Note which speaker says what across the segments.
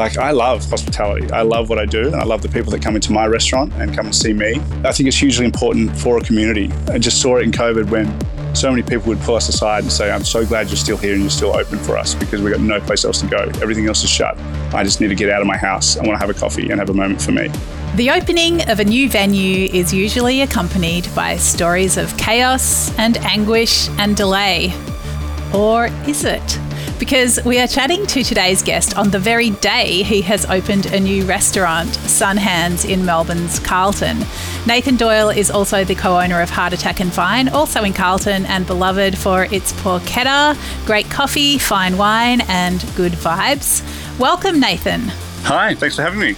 Speaker 1: like I love hospitality. I love what I do, and I love the people that come into my restaurant and come and see me. I think it's hugely important for a community. I just saw it in COVID when so many people would pull us aside and say, I'm so glad you're still here and you're still open for us because we've got no place else to go. Everything else is shut. I just need to get out of my house. I want to have a coffee and have a moment for me.
Speaker 2: The opening of a new venue is usually accompanied by stories of chaos and anguish and delay. Or is it? Because we are chatting to today's guest on the very day he has opened a new restaurant, Sunhands, in Melbourne's Carlton. Nathen Doyle is also the co owner of Heart Attack and Vine, also in Carlton and beloved for its porchetta, great coffee, fine wine, and good vibes. Welcome, Nathan.
Speaker 1: Hi, thanks for having me.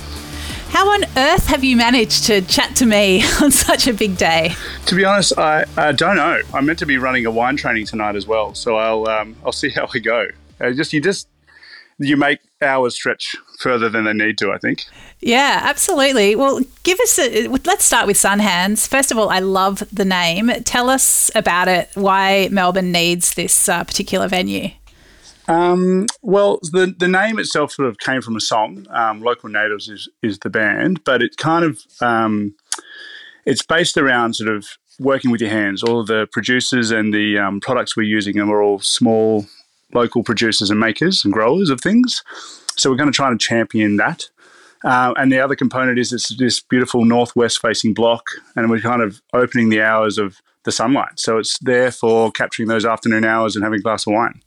Speaker 2: How on earth have you managed to chat to me on such a big day?
Speaker 1: To be honest, I, I don't know. I'm meant to be running a wine training tonight as well, so I'll um, I'll see how we go. Uh, just you just you make hours stretch further than they need to. I think.
Speaker 2: Yeah, absolutely. Well, give us a. Let's start with Sunhands. First of all, I love the name. Tell us about it. Why Melbourne needs this uh, particular venue.
Speaker 1: Um, well, the the name itself sort of came from a song. Um, Local Natives is is the band, but it kind of um, it's based around sort of working with your hands. All of the producers and the um, products we're using are all small local producers and makers and growers of things. So we're going to try and champion that. Uh, and the other component is this, this beautiful northwest facing block, and we're kind of opening the hours of the sunlight. So it's there for capturing those afternoon hours and having a glass of wine.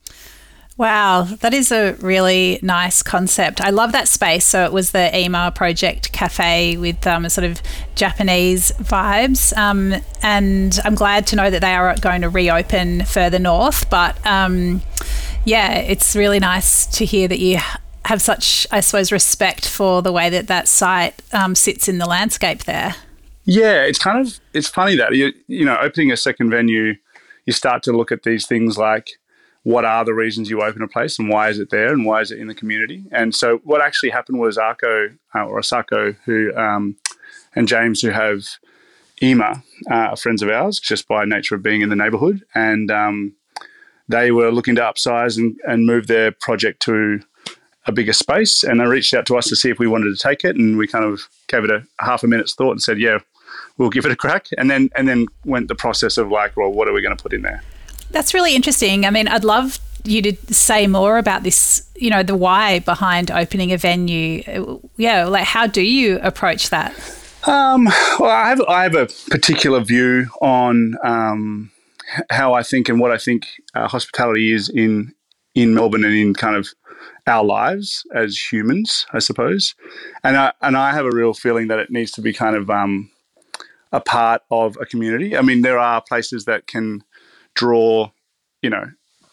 Speaker 2: Wow, that is a really nice concept. I love that space. So it was the Ima Project Cafe with um, sort of Japanese vibes. Um, and I'm glad to know that they are going to reopen further north. But um, yeah, it's really nice to hear that you have such, I suppose, respect for the way that that site um, sits in the landscape there.
Speaker 1: Yeah, it's kind of, it's funny that, you, you know, opening a second venue, you start to look at these things like, what are the reasons you open a place and why is it there and why is it in the community? And so what actually happened was Arco uh, or Asako, who um, and James, who have Ima, uh, friends of ours, just by nature of being in the neighbourhood, and um, they were looking to upsize and, and move their project to a bigger space. And they reached out to us to see if we wanted to take it, and we kind of gave it a half a minute's thought and said, "Yeah, we'll give it a crack." And then and then went the process of like, well, what are we going to put in there?
Speaker 2: That's really interesting. I mean, I'd love you to say more about this, you know, the why behind opening a venue. Yeah, like how do you approach that?
Speaker 1: Um, well, I have, I have a particular view on um, how I think and what I think uh, hospitality is in in Melbourne and in kind of our lives as humans, I suppose. And I, and I have a real feeling that it needs to be kind of um, a part of a community. I mean, there are places that can draw, you know,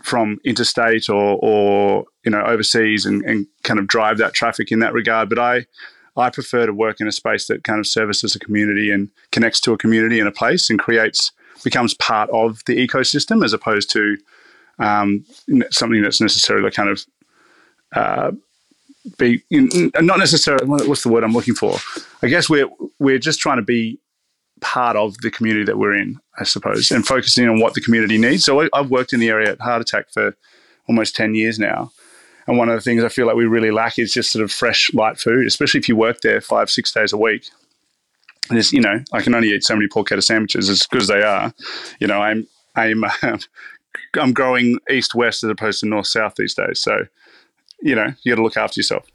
Speaker 1: from interstate or, or you know overseas and, and kind of drive that traffic in that regard. But I I prefer to work in a space that kind of services a community and connects to a community in a place and creates becomes part of the ecosystem as opposed to um, something that's necessarily kind of uh, be not necessarily what's the word I'm looking for. I guess we're we're just trying to be part of the community that we're in, I suppose, and focusing on what the community needs. So I've worked in the area at Heart Attack for almost 10 years now. And one of the things I feel like we really lack is just sort of fresh, light food, especially if you work there five, six days a week. It's, you know, I can only eat so many porchetta sandwiches as good as they are. You know, I'm, I'm, I'm growing east west as opposed to north south these days. So, you know, you got to look after yourself.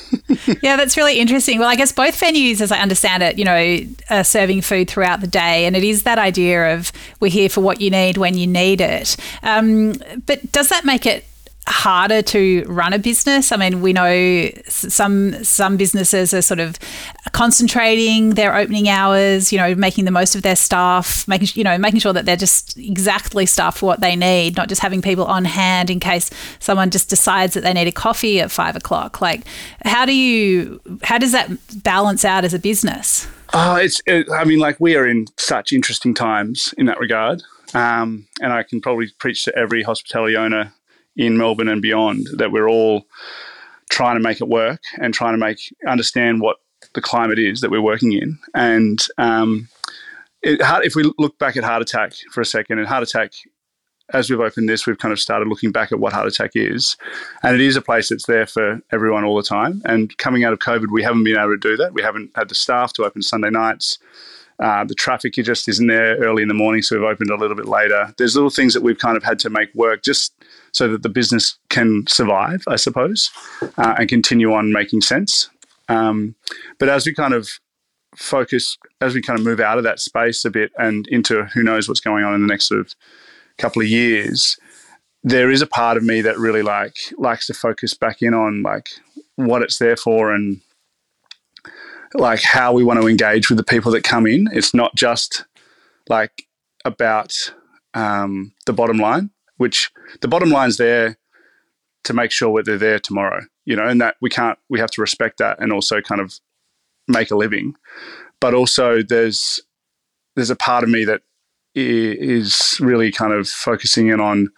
Speaker 2: yeah, that's really interesting. Well, I guess both venues, as I understand it, you know, are serving food throughout the day, and it is that idea of we're here for what you need when you need it. Um, but does that make it harder to run a business? I mean, we know some some businesses are sort of concentrating their opening hours, you know, making the most of their staff, making you know, making sure that they're just exactly staffed for what they need, not just having people on hand in case someone just decides that they need a coffee at five o'clock. Like, how do you how does that balance out as a business?
Speaker 1: Oh, it's. It, I mean, like we are in such interesting times in that regard. Um, and I can probably preach to every hospitality owner in Melbourne and beyond that we're all trying to make it work and trying to make understand what the climate is that we're working in. And um, it, if we look back at heart attack for a second, and heart attack as we've opened this, we've kind of started looking back at what heart attack is, and it is a place that's there for everyone all the time. And coming out of COVID, we haven't been able to do that. We haven't had the staff to open Sunday nights. Uh, the traffic just isn't there early in the morning, so we've opened a little bit later. There's little things that we've kind of had to make work just so that the business can survive, I suppose, uh, and continue on making sense. Um, but as we kind of focus, as we kind of move out of that space a bit and into who knows what's going on in the next sort of couple of years, there is a part of me that really like likes to focus back in on like what it's there for and like how we want to engage with the people that come in. It's not just like about um, the bottom line, which the bottom line's there to make sure that they're there tomorrow, you know, and that we can't, we have to respect that and also kind of make a living. But also there's, there's a part of me that is really kind of focusing in on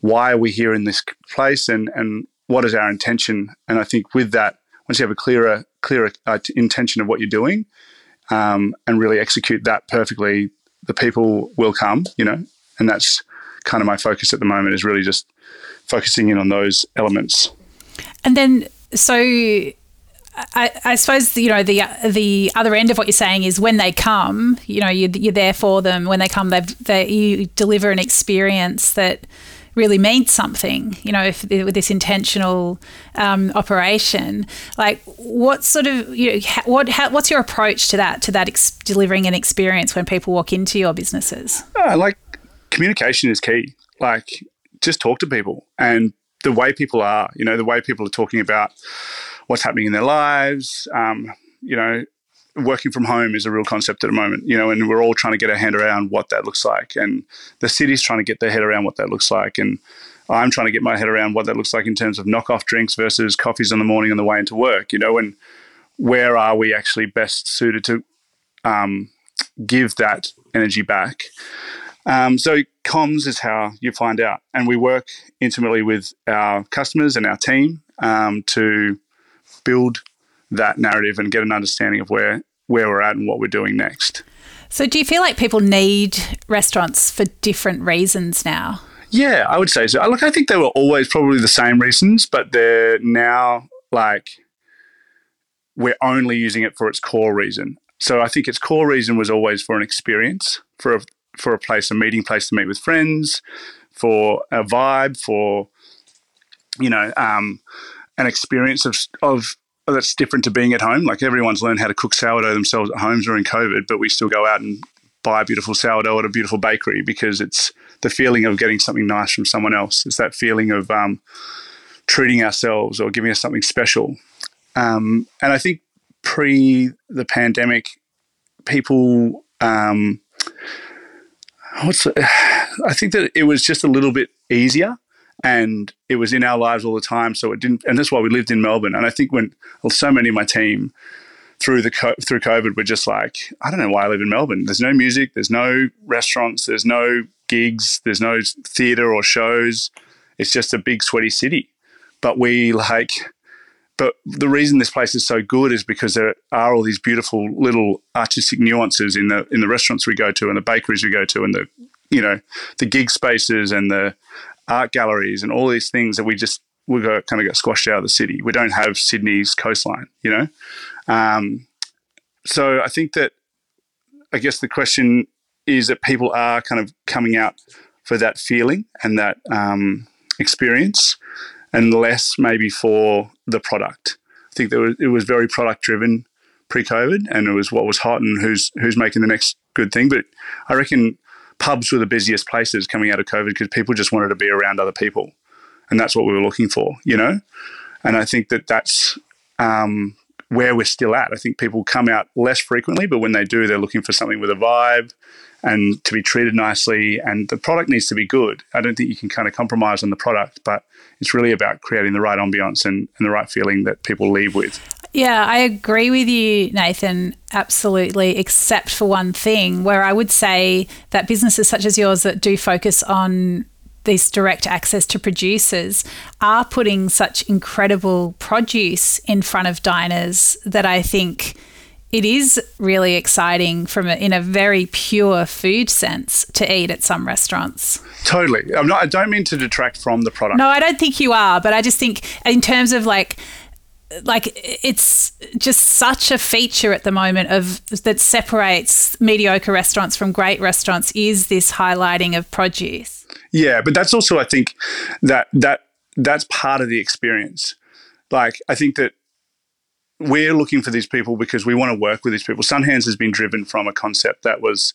Speaker 1: why are we here in this place and, and what is our intention. And I think with that, once you have a clearer clear uh, intention of what you're doing um, and really execute that perfectly, the people will come, you know, and that's kind of my focus at the moment is really just focusing in on those elements.
Speaker 2: And then, so I, I, suppose you know the the other end of what you're saying is when they come, you know, you're, you're there for them. When they come, they've they you deliver an experience that really means something, you know, if, with this intentional um, operation. Like, what sort of, you know, what, how, what's your approach to that, to that ex- delivering an experience when people walk into your businesses?
Speaker 1: Uh, like, communication is key. Like, just talk to people and the way people are, you know, the way people are talking about what's happening in their lives, um, you know, working from home is a real concept at the moment, you know, and we're all trying to get our hand around what that looks like. And the city's trying to get their head around what that looks like. And I'm trying to get my head around what that looks like in terms of knockoff drinks versus coffees in the morning on the way into work, you know, and where are we actually best suited to um, give that energy back. Um, so comms is how you find out. And we work intimately with our customers and our team um, to build that narrative and get an understanding of where where we're at and what we're doing next.
Speaker 2: So, do you feel like people need restaurants for different reasons now?
Speaker 1: Yeah, I would say so. Look, I think they were always probably the same reasons, but they're now like we're only using it for its core reason. So I think its core reason was always for an experience, for a for a place, a meeting place to meet with friends, for a vibe, for you know, um, an experience of of that's different to being at home. Like everyone's learned how to cook sourdough themselves at home during COVID, but we still go out and buy a beautiful sourdough at a beautiful bakery because it's the feeling of getting something nice from someone else. It's that feeling of um, treating ourselves or giving us something special. Um, and I think pre the pandemic, people, um, what's I think that it was just a little bit easier and it was in our lives all the time. So it didn't, and that's why we lived in Melbourne. And I think when well, so many of my team through the through COVID were just like, I don't know why I live in Melbourne. There's no music, there's no restaurants, there's no gigs, there's no theatre or shows. It's just a big sweaty city. But we like, but the reason this place is so good is because there are all these beautiful little artistic nuances in the in the restaurants we go to and the bakeries we go to and the you know the gig spaces and the art galleries and all these things that we just we got kind of got squashed out of the city. We don't have Sydney's coastline, you know. Um, so I think that I guess the question is that people are kind of coming out for that feeling and that um, experience, and less maybe for the product. I think was, it was very product driven pre-COVID, and it was what was hot and who's who's making the next good thing. But I reckon pubs were the busiest places coming out of COVID because people just wanted to be around other people. And that's what we were looking for, you know? And I think that that's um, where we're still at. I think people come out less frequently, but when they do, they're looking for something with a vibe and to be treated nicely. And the product needs to be good. I don't think you can kind of compromise on the product, but it's really about creating the right ambiance and, and the right feeling that people leave with.
Speaker 2: Yeah, I agree with you, Nathen, absolutely, except for one thing where I would say that businesses such as yours that do focus on this direct access to producers are putting such incredible produce in front of diners that I think it is really exciting from a, in a very pure food sense to eat at some restaurants.
Speaker 1: Totally. I'm not. I don't mean to detract from the product.
Speaker 2: No, I don't think you are, but I just think in terms of like like it's just such a feature at the moment of that separates mediocre restaurants from great restaurants is this highlighting of produce.
Speaker 1: Yeah, but that's also I think that that that's part of the experience. Like I think that we're looking for these people because we want to work with these people. Sunhands has been driven from a concept that was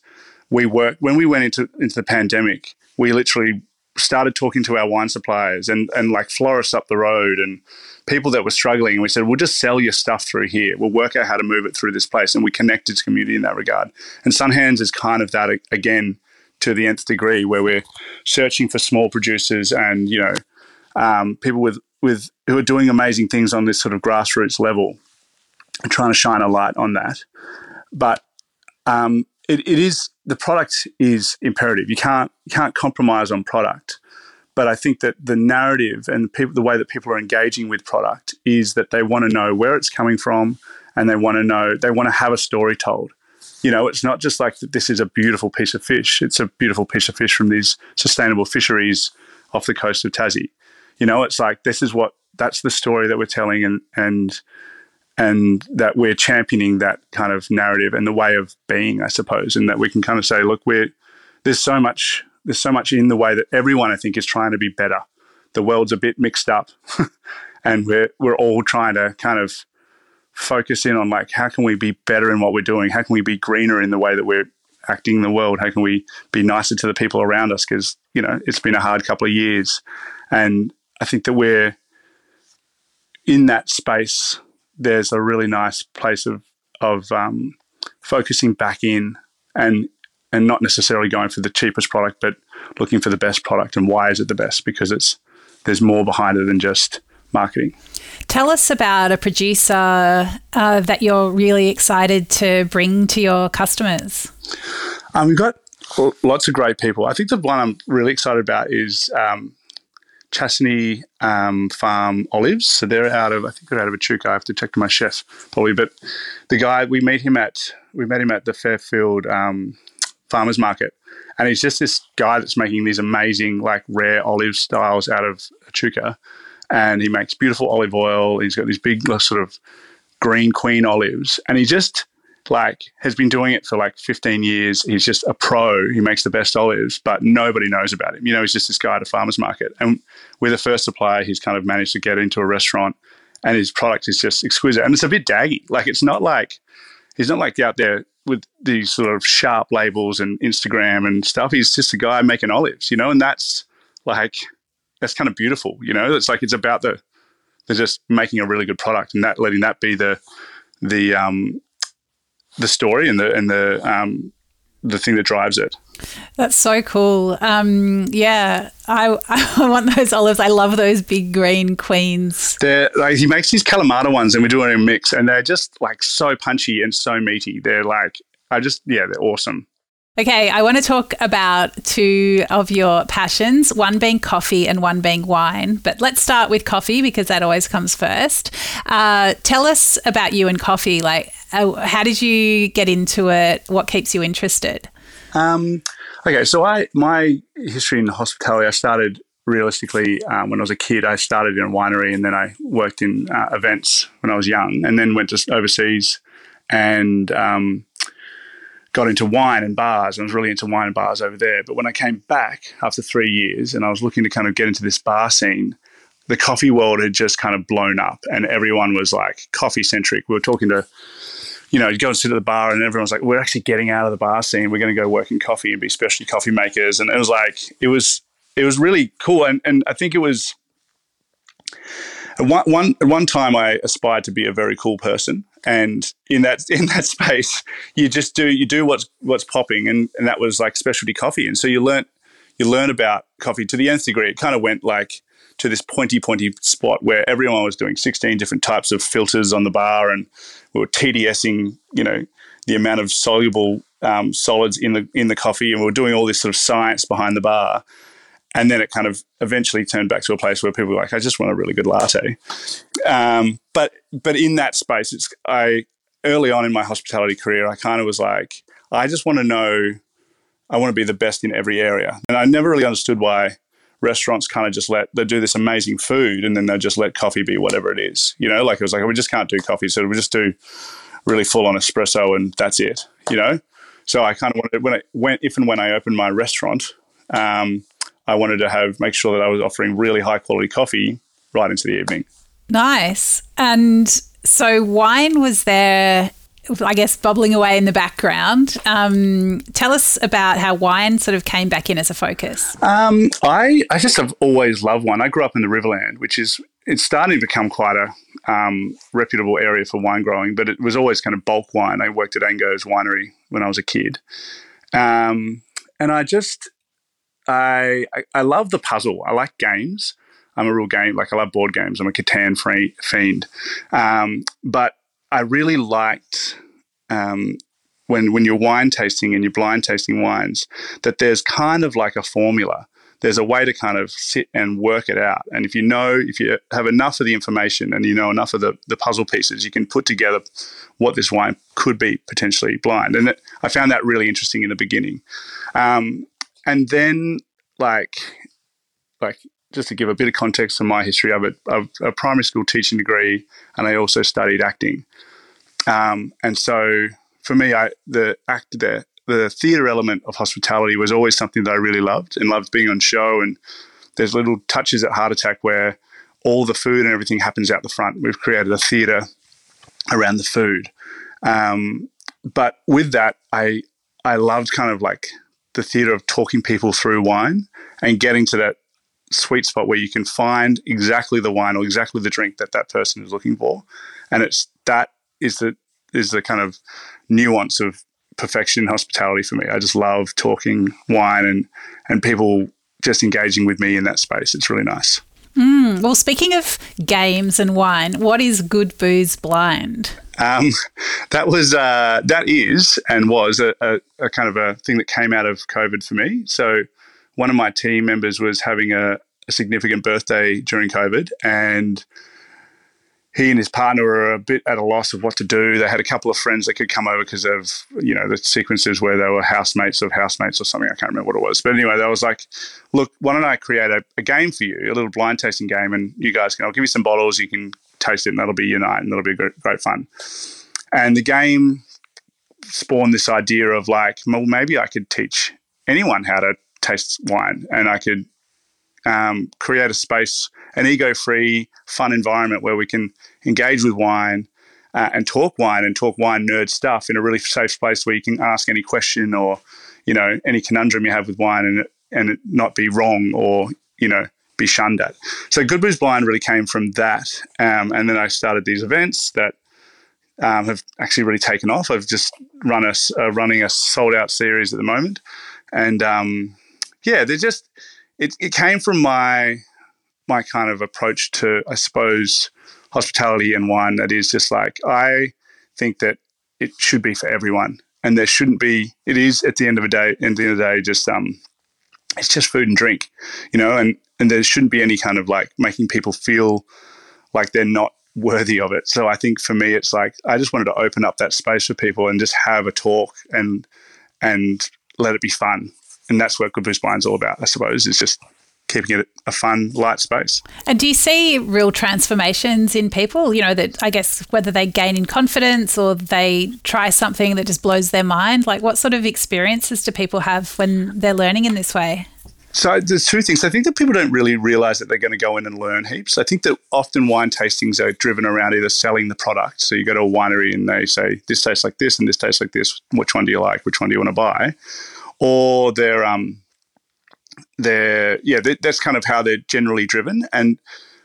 Speaker 1: we work when we went into into the pandemic, we literally started talking to our wine suppliers and, and like florists up the road and people that were struggling. And we said, we'll just sell your stuff through here. We'll work out how to move it through this place. And we connected to community in that regard. And Sunhands is kind of that again to the nth degree where we're searching for small producers and, you know, um, people with, with who are doing amazing things on this sort of grassroots level and trying to shine a light on that. But um, it, it is the product is imperative. You can't you can't compromise on product. But I think that the narrative and the way that people are engaging with product is that they want to know where it's coming from, and they want to know they want to have a story told. You know, it's not just like. This is a beautiful piece of fish. It's a beautiful piece of fish from these sustainable fisheries off the coast of Tassie. You know, it's like this is what that's the story that we're telling, and and and that we're championing that kind of narrative and the way of being, I suppose, and that we can kind of say, look, we're there's so much there's so much in the way that everyone I think is trying to be better. The world's a bit mixed up, and we're we're all trying to kind of focus in on like how can we be better in what we're doing? How can we be greener in the way that we're acting in the world? How can we be nicer to the people around us? Because you know it's been a hard couple of years, and I think that we're in that space there's a really nice place of of um, focusing back in and and not necessarily going for the cheapest product, but looking for the best product and why is it the best? Because it's there's more behind it than just marketing.
Speaker 2: Tell us about a producer uh, that you're really excited to bring to your customers.
Speaker 1: Um, we've got lots of great people. I think the one I'm really excited about is um, um, Farm olives. So they're out of, I think they're out of Echuca. I have to check to my chef probably. But the guy, we meet him at, we met him at the Fairfield um, Farmers Market. And he's just this guy that's making these amazing, like rare olive styles out of Echuca. And he makes beautiful olive oil. He's got these big sort of green queen olives. And he just, like has been doing it for like 15 years. He's just a pro. He makes the best olives, but nobody knows about him. You know, he's just this guy at a farmer's market. And we're the first supplier he's kind of managed to get into a restaurant and his product is just exquisite. And it's a bit daggy. Like it's not like he's not like out there with these sort of sharp labels and Instagram and stuff. He's just a guy making olives, you know, and that's like that's kind of beautiful, you know. It's like it's about the they're just making a really good product and that letting that be the the um the story and the and the um, the thing that drives it.
Speaker 2: That's so cool. Um, yeah, I, I want those olives. I love those big green queens.
Speaker 1: They're like he makes these Kalamata ones, and we do it in a mix, and they're just like so punchy and so meaty. They're like I just yeah, they're awesome.
Speaker 2: Okay, I want to talk about two of your passions, one being coffee and one being wine. But let's start with coffee because that always comes first. Uh, tell us about you and coffee. Like, uh, how did you get into it? What keeps you interested?
Speaker 1: Um, okay, so I my history in hospitality, I started realistically um, when I was a kid. I started in a winery and then I worked in uh, events when I was young, and then went to overseas and um, got into wine and bars. I was really into wine and bars over there. But when I came back after three years and I was looking to kind of get into this bar scene, the coffee world had just kind of blown up and everyone was like coffee centric. We were talking to, you know, you go and sit at the bar and everyone was like, we're actually getting out of the bar scene. We're going to go work in coffee and be specialty coffee makers. And it was like, it was, it was really cool. And, and I think it was, at one, one, at one time, I aspired to be a very cool person, and in that in that space, you just do you do what's what's popping, and, and that was like specialty coffee, and so you learn you learn about coffee to the nth degree. It kind of went like to this pointy pointy spot where everyone was doing 16 different types of filters on the bar, and we were TDSing, you know, the amount of soluble um, solids in the in the coffee, and we were doing all this sort of science behind the bar and then it kind of eventually turned back to a place where people were like, I just want a really good latte. Um, but but in that space, it's I early on in my hospitality career, I kind of was like, I just want to know, I want to be the best in every area. And I never really understood why restaurants kind of just let, they do this amazing food and then they just let coffee be whatever it is. You know, like it was like, we just can't do coffee. So we just do really full on espresso and that's it, you know? So I kind of wanted, when I went, if and when I opened my restaurant, um, I wanted to have, make sure that I was offering really high quality coffee right into the evening.
Speaker 2: Nice. And so wine was there, I guess, bubbling away in the background. Um, tell us about how wine sort of came back in as a focus.
Speaker 1: Um, I, I just have always loved wine. I grew up in the Riverland, which is, it's starting to become quite a um, reputable area for wine growing, but it was always kind of bulk wine. I worked at Angove's winery when I was a kid. Um, and I just, I, I, I love the puzzle. I like games. I'm a real game, like I love board games. I'm a Catan fiend. Um, but I really liked um, when when you're wine tasting and you're blind tasting wines that there's kind of like a formula. There's a way to kind of sit and work it out. And if you know, if you have enough of the information and you know enough of the, the puzzle pieces, you can put together what this wine could be potentially blind. And it, I found that really interesting in the beginning. Um, and then, like, like just to give a bit of context on my history, I have a, primary school teaching degree, and I also studied acting. Um, and so for me, I the act the the theatre element of hospitality was always something that I really loved and loved being on show. And there's little touches at Heart Attack where all the food and everything happens out the front. We've created a theatre around the food. Um, but with that, I I loved kind of like the theatre of talking people through wine and getting to that sweet spot where you can find exactly the wine or exactly the drink that that person is looking for, and it's that is the is the kind of nuance of perfection in hospitality for me. I just love talking wine and and people just engaging with me in that space. It's really nice.
Speaker 2: Mm, well, speaking of games and wine, what is Good Booze Blind?
Speaker 1: Um, that was uh, that is and was a, a, a, kind of a thing that came out of COVID for me. So one of my team members was having a, a significant birthday during COVID, and he and his partner were a bit at a loss of what to do. They had a couple of friends that could come over because of you know the sequences where they were housemates of housemates or something. I can't remember what it was, but anyway, they was like, "Look, why don't I create a, a game for you, a little blind tasting game, and you guys can. I'll give you some bottles, you can taste it, and that'll be night, and that'll be great, great fun." And the game spawned this idea of like, well, maybe I could teach anyone how to taste wine, and I could um, create a space, an ego-free, fun environment where we can engage with wine uh, and talk wine and talk wine nerd stuff in a really safe place where you can ask any question or you know any conundrum you have with wine and and it not be wrong or you know be shunned at. So Good Booze Blind really came from that, um, and then I started these events that um, have actually really taken off. I've just run a uh, running a sold out series at the moment, and um, yeah, they're just it, it came from my my kind of approach to I suppose hospitality and wine. That is just like I think that it should be for everyone, and there shouldn't be. It is at the end of the day. At the end of the day, just um, it's just food and drink, you know, and and there shouldn't be any kind of like making people feel like they're not worthy of it. So I think for me, it's like I just wanted to open up that space for people and just have a talk and and let it be fun and that's what Good Booze Blind's all about, I suppose, is just keeping it a fun, light space.
Speaker 2: And do you see real transformations in people? You know, that I guess whether they gain in confidence or they try something that just blows their mind? Like, what sort of experiences do people have when they're learning in this way?
Speaker 1: So there's two things. I think that people don't really realize that they're going to go in and learn heaps. I think that often wine tastings are driven around either selling the product. So you go to a winery and they say, this tastes like this and this tastes like this. Which one do you like? Which one do you want to buy? or they're um, they're yeah they, that's kind of how they're generally driven. And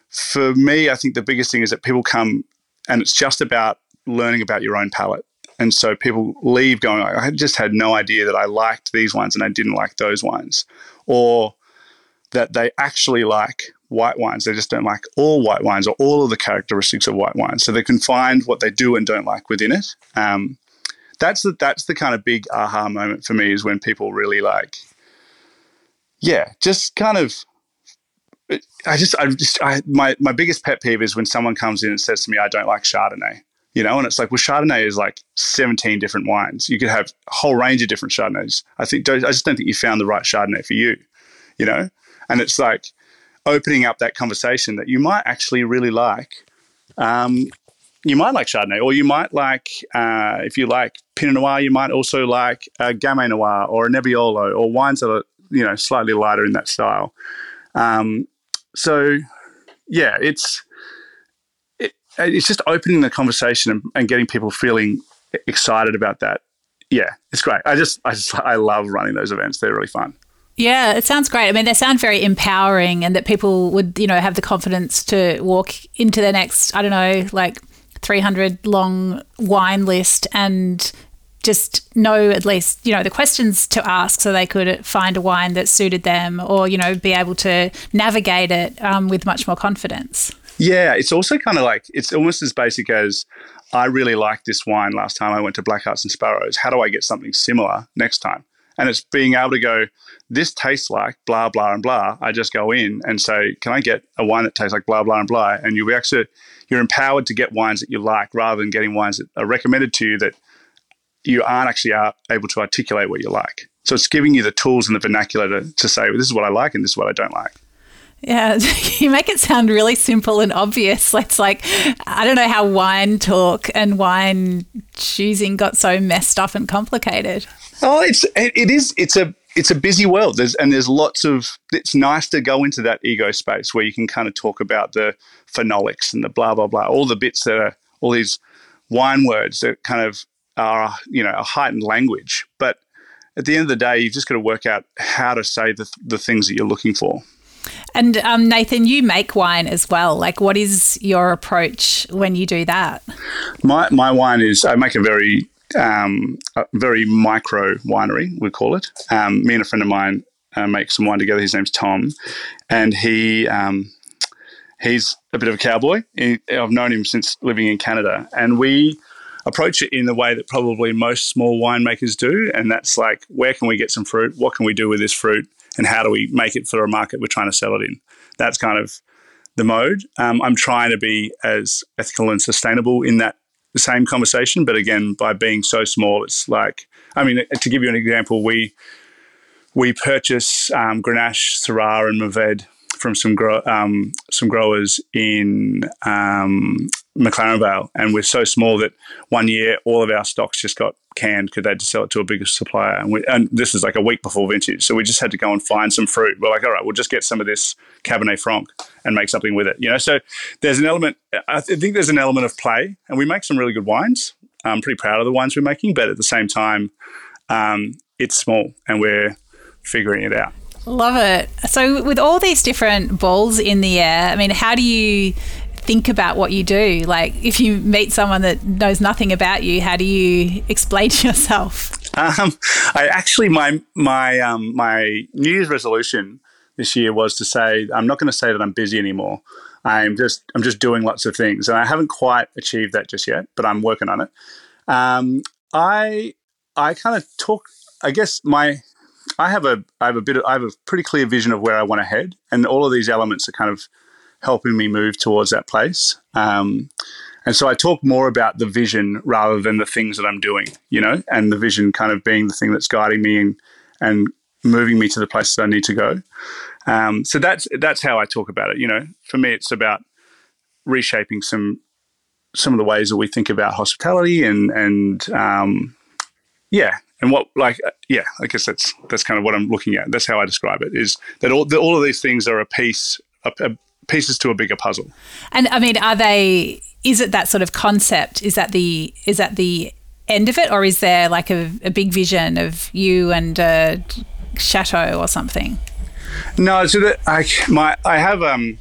Speaker 1: for me, I think the biggest thing is that people come and it's just about learning about your own palate. And so people leave going, I just had no idea that I liked these wines and I didn't like those wines. Or that they actually like white wines. They just don't like all white wines or all of the characteristics of white wines. So they can find what they do and don't like within it. Um, that's the that's the kind of big aha moment for me is when people really like yeah just kind of i just i just I, my my biggest pet peeve is when someone comes in and says to me i don't like chardonnay you know, and it's like, well, Chardonnay is like 17 different wines. You could have a whole range of different Chardonnays. I think, I just don't think you found the right Chardonnay for you, you know? And it's like opening up that conversation that you might actually really like. Um, you might like Chardonnay, or you might like, uh, if you like Pinot Noir, you might also like a Gamay Noir or a Nebbiolo or wines that are, you know, slightly lighter in that style. Um, so, yeah, it's, it's just opening the conversation and, and, getting people feeling excited about that. Yeah, it's great. I just, I just, I love running those events. They're really fun.
Speaker 2: Yeah, it sounds great. I mean, they sound very empowering, and that people would, you know, have the confidence to walk into the next, I don't know, like 300 long wine list and just know at least you know the questions to ask so they could find a wine that suited them or you know be able to navigate it um, with much more confidence
Speaker 1: yeah, it's also kind of like it's almost as basic as I really liked this wine last time I went to Black Hearts and Sparrows. How do I get something similar next time? And it's being able to go, this tastes like blah, blah, and blah. I just go in and say, can I get a wine that tastes like blah, blah, and blah? And be actually, you're empowered to get wines that you like rather than getting wines that are recommended to you that you aren't actually able to articulate what you like. So it's giving you the tools and the vernacular to, to say, well, this is what I like and this is what I don't like.
Speaker 2: Yeah, you make it sound really simple and obvious. It's like, I don't know how wine talk and wine choosing got so messed up and complicated.
Speaker 1: Oh, it's it is it's a it's a busy world. There's and there's lots of. It's nice to go into that ego space where you can kind of talk about the phenolics and the blah blah blah, all the bits that are all these wine words that kind of are you know a heightened language. But at the end of the day, you've just got to work out how to say the the things that you're looking for.
Speaker 2: And um, Nathen, you make wine as well. Like, what is your approach when you do that?
Speaker 1: My my wine is I make a very um, a very micro winery, we call it. Um, me and a friend of mine uh, make some wine together. His name's Tom, and he um, he's a bit of a cowboy. I've known him since living in Canada, and we approach it in the way that probably most small winemakers do, and that's like, where can we get some fruit? What can we do with this fruit? And how do we make it for a market we're trying to sell it in? That's kind of the mode. Um, I'm trying to be as ethical and sustainable in that same conversation, but again, by being so small, it's like I mean, to give you an example, we we purchase um, Grenache, Syrah, and Mourvedre from some grow, um, some growers in um, McLaren Vale, and we're so small that one year all of our stocks just got canned because they had to sell it to a bigger supplier. And, we, and this is like a week before vintage, so we just had to go and find some fruit. We're like, all right, we'll just get some of this Cabernet Franc and make something with it. You know, so there's an element. I think there's an element of play, and we make some really good wines. I'm pretty proud of the wines we're making, but at the same time, um, it's small, and we're figuring it out.
Speaker 2: Love it. So, with all these different balls in the air, I mean, how do you think about what you do? Like, if you meet someone that knows nothing about you, how do you explain to yourself?
Speaker 1: Um, I actually my my um, my New Year's resolution this year was to say I'm not going to say that I'm busy anymore. I'm just I'm just doing lots of things, and I haven't quite achieved that just yet, but I'm working on it. Um, I I kind of talk. I guess my I have a I have a bit of, I have a pretty clear vision of where I want to head, and all of these elements are kind of helping me move towards that place. Um, and so I talk more about the vision rather than the things that I'm doing, you know, and the vision kind of being the thing that's guiding me and and moving me to the places I need to go. Um, so that's that's how I talk about it. You know, for me, it's about reshaping some some of the ways that we think about hospitality and and um, yeah, and what like uh, yeah i guess that's that's kind of what i'm looking at that's how i describe it is that all, the, all of these things are a piece a, a pieces to a bigger puzzle.
Speaker 2: And i mean are they is it that sort of concept? Is that the is that the end of it? Or is there like a, a big vision of you and a chateau or something?
Speaker 1: No so that i my i have um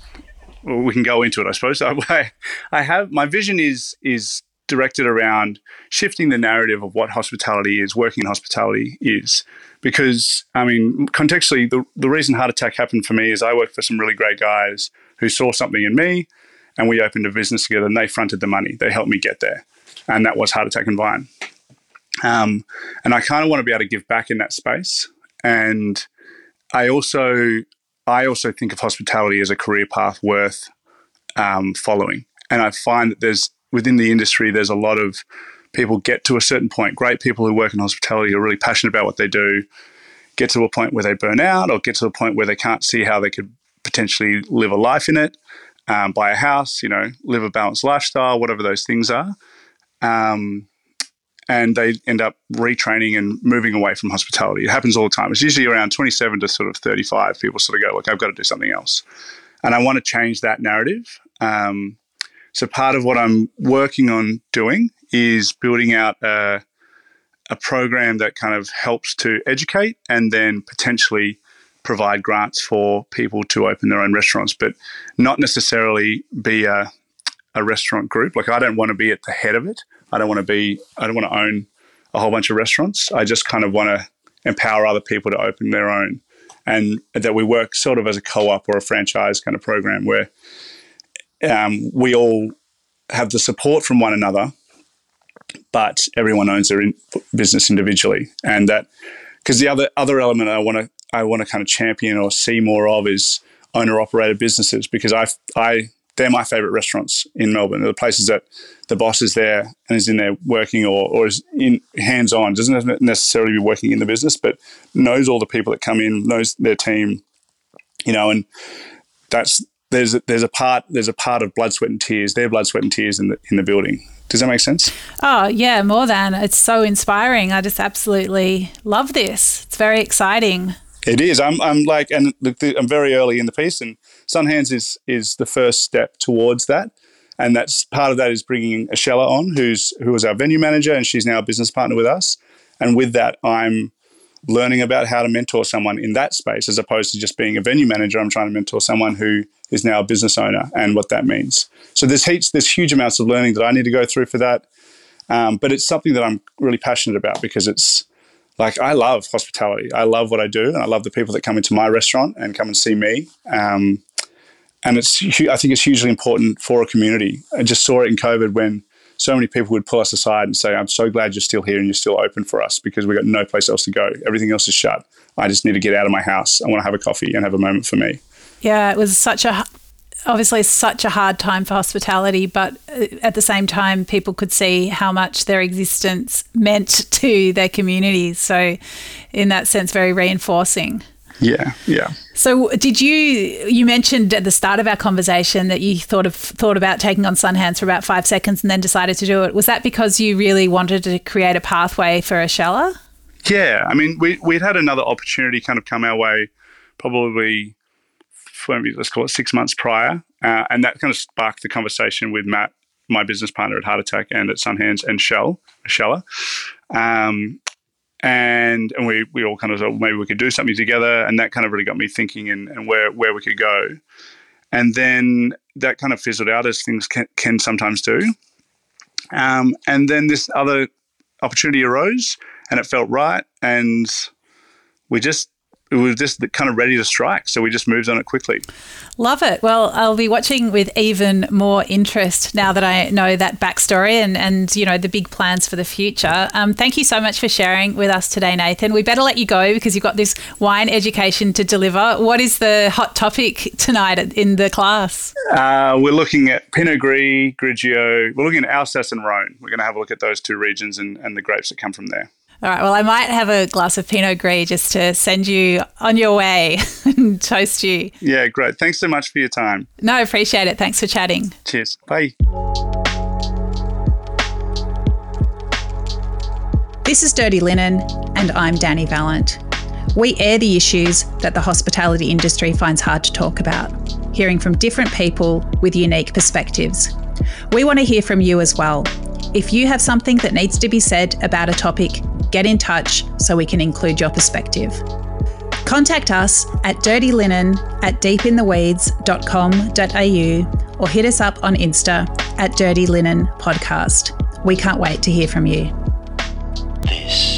Speaker 1: well, we can go into it i suppose. I i have my vision is is directed around shifting the narrative of what hospitality is, working in hospitality is. Because, I mean, contextually, the, the reason Heart Attack happened for me is I worked for some really great guys who saw something in me and we opened a business together and they fronted the money. They helped me get there. And that was Heart Attack and Vine. Um, and I kind of want to be able to give back in that space. And I also, I also think of hospitality as a career path worth um, following. And I find that there's within the industry, there's a lot of people get to a certain point. Great people who work in hospitality are really passionate about what they do, get to a point where they burn out, or get to a point where they can't see how they could potentially live a life in it, um, buy a house, you know, live a balanced lifestyle, whatever those things are. Um, and they end up retraining and moving away from hospitality. It happens all the time. It's usually around 27 to sort of 35. People sort of go, look, I've got to do something else. And I want to change that narrative. Um, so part of what I'm working on doing is building out a, a program that kind of helps to educate and then potentially provide grants for people to open their own restaurants, but not necessarily be a, a restaurant group. Like I don't want to be at the head of it. I don't want to be. I don't want to own a whole bunch of restaurants. I just kind of want to empower other people to open their own, and that we work sort of as a co-op or a franchise kind of program where um, we all have the support from one another, but everyone owns their in- business individually, and that because the other other element I want to I want to kind of champion or see more of is owner operated businesses because I I they're my favorite restaurants in Melbourne. They're the places that the boss is there and is in there working or, or is in hands on, doesn't necessarily be working in the business, but knows all the people that come in, knows their team, you know, and that's there's a, there's a part there's a part of blood, sweat, and tears. Their blood, sweat, and tears in the in the building. Does that make sense?
Speaker 2: Oh yeah, more than it's so inspiring. I just absolutely love this. It's very exciting.
Speaker 1: It is. I'm I'm like, and I'm very early in the piece, and Sunhands is is the first step towards that, and that's part of that is bringing Ashella on, who's who was our venue manager, and she's now a business partner with us. And with that, I'm learning about how to mentor someone in that space as opposed to just being a venue manager. I'm trying to mentor someone who is now a business owner and what that means. So there's heaps, there's huge amounts of learning that I need to go through for that. Um, but it's something that I'm really passionate about because it's like I love hospitality. I love what I do, and I love the people that come into my restaurant and come and see me. Um, and it's I think it's hugely important for a community. I just saw it in COVID when so many people would pull us aside and say, "I'm so glad you're still here and you're still open for us because we've got no place else to go. Everything else is shut. I just need to get out of my house. I want to have a coffee and have a moment for me."
Speaker 2: Yeah, it was such a obviously such a hard time for hospitality, but uh, at the same time, people could see how much their existence meant to their communities. So, in that sense, very reinforcing.
Speaker 1: Yeah, yeah.
Speaker 2: So, did you? You mentioned at the start of our conversation that you thought of thought about taking on Sunhands for about five seconds and then decided to do it. Was that because you really wanted to create a pathway for Ashella?
Speaker 1: Yeah, I mean, we we'd had another opportunity kind of come our way, probably let's call it six months prior, uh, and that kind of sparked the conversation with Matt, my business partner at Heart Attack and at Sunhands and Shell, Shella. Um, and and we, we all kind of thought maybe we could do something together, and that kind of really got me thinking and, and where where we could go. And then that kind of fizzled out as things can, can sometimes do. Um, and then this other opportunity arose, and it felt right, and we just we were just kind of ready to strike. So we just moved on it quickly.
Speaker 2: Love it. Well, I'll be watching with even more interest now that I know that backstory and, and you know, the big plans for the future. Um, thank you so much for sharing with us today, Nathen. We better let you go because you've got this wine education to deliver. What is the hot topic tonight in the class?
Speaker 1: Uh, we're looking at Pinot Gris, Grigio. We're looking at Alsace and Rhone. We're going to have a look at those two regions and, and the grapes that come from there.
Speaker 2: All right. Well, I might have a glass of Pinot Gris just to send you on your way and toast you.
Speaker 1: Yeah, great. Thanks so much for your time.
Speaker 2: No, I appreciate it. Thanks for chatting.
Speaker 1: Cheers. Bye.
Speaker 3: This is Dirty Linen, and I'm Dani Valent. We air the issues that the hospitality industry finds hard to talk about, hearing from different people with unique perspectives. We want to hear from you as well. If you have something that needs to be said about a topic, get in touch so we can include your perspective. Contact us at dirtylinen at deepintheweeds.com.au or hit us up on Insta at Dirty Linen Podcast. We can't wait to hear from you.
Speaker 4: This